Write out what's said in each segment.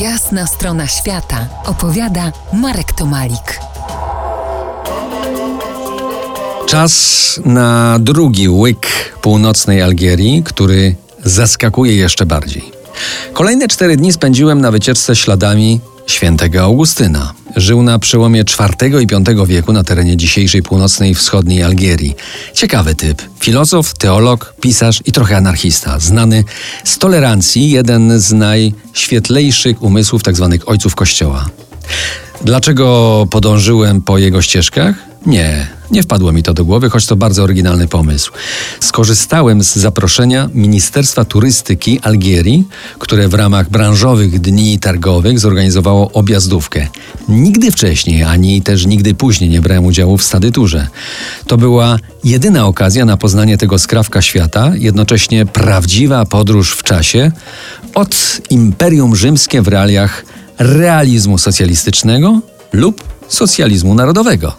Jasna strona świata opowiada Marek Tomalik. Czas na drugi łyk północnej Algierii, który zaskakuje jeszcze bardziej. Kolejne cztery dni spędziłem na wycieczce śladami świętego Augustyna. Żył na przełomie IV i V wieku na terenie dzisiejszej północnej i wschodniej Algierii. Ciekawy typ. Filozof, teolog, pisarz i trochę anarchista. Znany z tolerancji, jeden z najświetlejszych umysłów tzw. Tak ojców Kościoła. Dlaczego podążyłem po jego ścieżkach? Nie, nie wpadło mi to do głowy, choć to bardzo oryginalny pomysł. Skorzystałem z zaproszenia Ministerstwa Turystyki Algierii, które w ramach branżowych dni targowych zorganizowało objazdówkę. Nigdy wcześniej, ani też nigdy później nie brałem udziału w stadyturze. To była jedyna okazja na poznanie tego skrawka świata, jednocześnie prawdziwa podróż w czasie od Imperium Rzymskie w realiach realizmu socjalistycznego lub socjalizmu narodowego.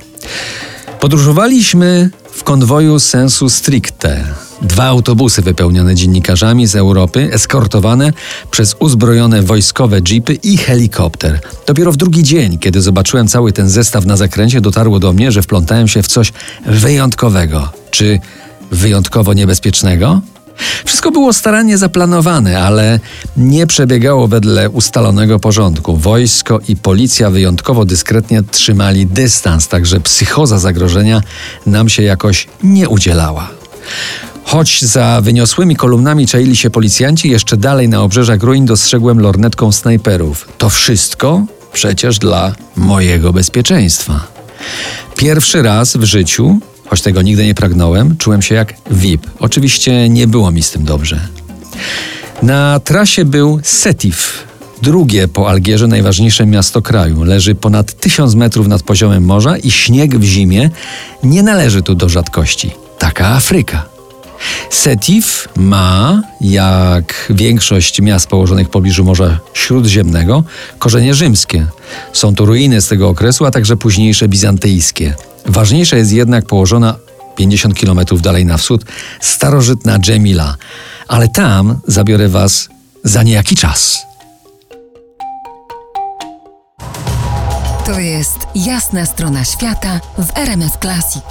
Podróżowaliśmy w konwoju sensu stricte. Dwa autobusy wypełnione dziennikarzami z Europy, eskortowane przez uzbrojone wojskowe jeepy i helikopter. Dopiero w drugi dzień, kiedy zobaczyłem cały ten zestaw na zakręcie, dotarło do mnie, że wplątałem się w coś wyjątkowego. Czy wyjątkowo niebezpiecznego? Wszystko było starannie zaplanowane, ale nie przebiegało wedle ustalonego porządku. Wojsko i policja wyjątkowo dyskretnie trzymali dystans, także psychoza zagrożenia nam się jakoś nie udzielała. Choć za wyniosłymi kolumnami czaili się policjanci, jeszcze dalej na obrzeżach ruin dostrzegłem lornetką snajperów. To wszystko przecież dla mojego bezpieczeństwa. Pierwszy raz w życiu Choć tego nigdy nie pragnąłem, czułem się jak VIP. Oczywiście nie było mi z tym dobrze. Na trasie był Setif, drugie po Algierze najważniejsze miasto kraju. Leży ponad tysiąc metrów nad poziomem morza i śnieg w zimie nie należy tu do rzadkości. Taka Afryka. Setif ma, jak większość miast położonych w pobliżu Morza Śródziemnego, korzenie rzymskie. Są to ruiny z tego okresu, a także późniejsze bizantyjskie. Ważniejsza jest jednak położona 50 km dalej na wschód starożytna Dżemila, ale tam zabiorę Was za niejaki czas. To jest jasna strona świata w RMS Classic.